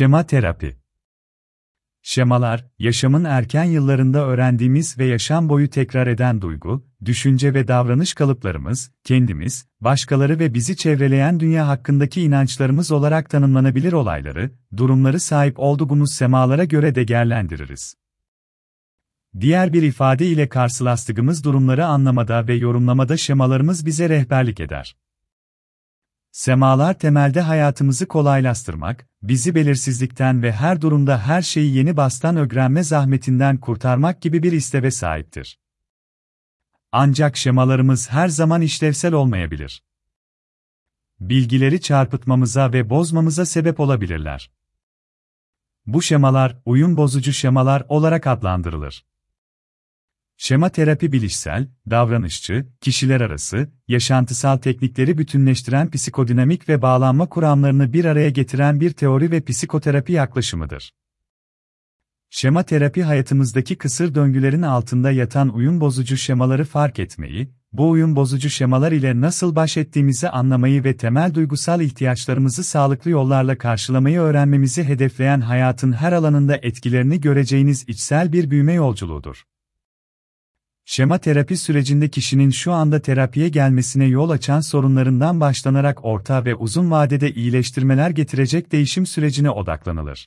Şema terapi Şemalar, yaşamın erken yıllarında öğrendiğimiz ve yaşam boyu tekrar eden duygu, düşünce ve davranış kalıplarımız, kendimiz, başkaları ve bizi çevreleyen dünya hakkındaki inançlarımız olarak tanımlanabilir olayları, durumları sahip olduğumuz semalara göre değerlendiririz. Diğer bir ifade ile karşılaştığımız durumları anlamada ve yorumlamada şemalarımız bize rehberlik eder. Semalar temelde hayatımızı kolaylaştırmak, bizi belirsizlikten ve her durumda her şeyi yeni bastan öğrenme zahmetinden kurtarmak gibi bir isteve sahiptir. Ancak şemalarımız her zaman işlevsel olmayabilir. Bilgileri çarpıtmamıza ve bozmamıza sebep olabilirler. Bu şemalar, uyum bozucu şemalar olarak adlandırılır. Şema terapi bilişsel, davranışçı, kişiler arası, yaşantısal teknikleri bütünleştiren psikodinamik ve bağlanma kuramlarını bir araya getiren bir teori ve psikoterapi yaklaşımıdır. Şema terapi hayatımızdaki kısır döngülerin altında yatan uyum bozucu şemaları fark etmeyi, bu uyum bozucu şemalar ile nasıl baş ettiğimizi anlamayı ve temel duygusal ihtiyaçlarımızı sağlıklı yollarla karşılamayı öğrenmemizi hedefleyen hayatın her alanında etkilerini göreceğiniz içsel bir büyüme yolculuğudur. Şema terapi sürecinde kişinin şu anda terapiye gelmesine yol açan sorunlarından başlanarak orta ve uzun vadede iyileştirmeler getirecek değişim sürecine odaklanılır.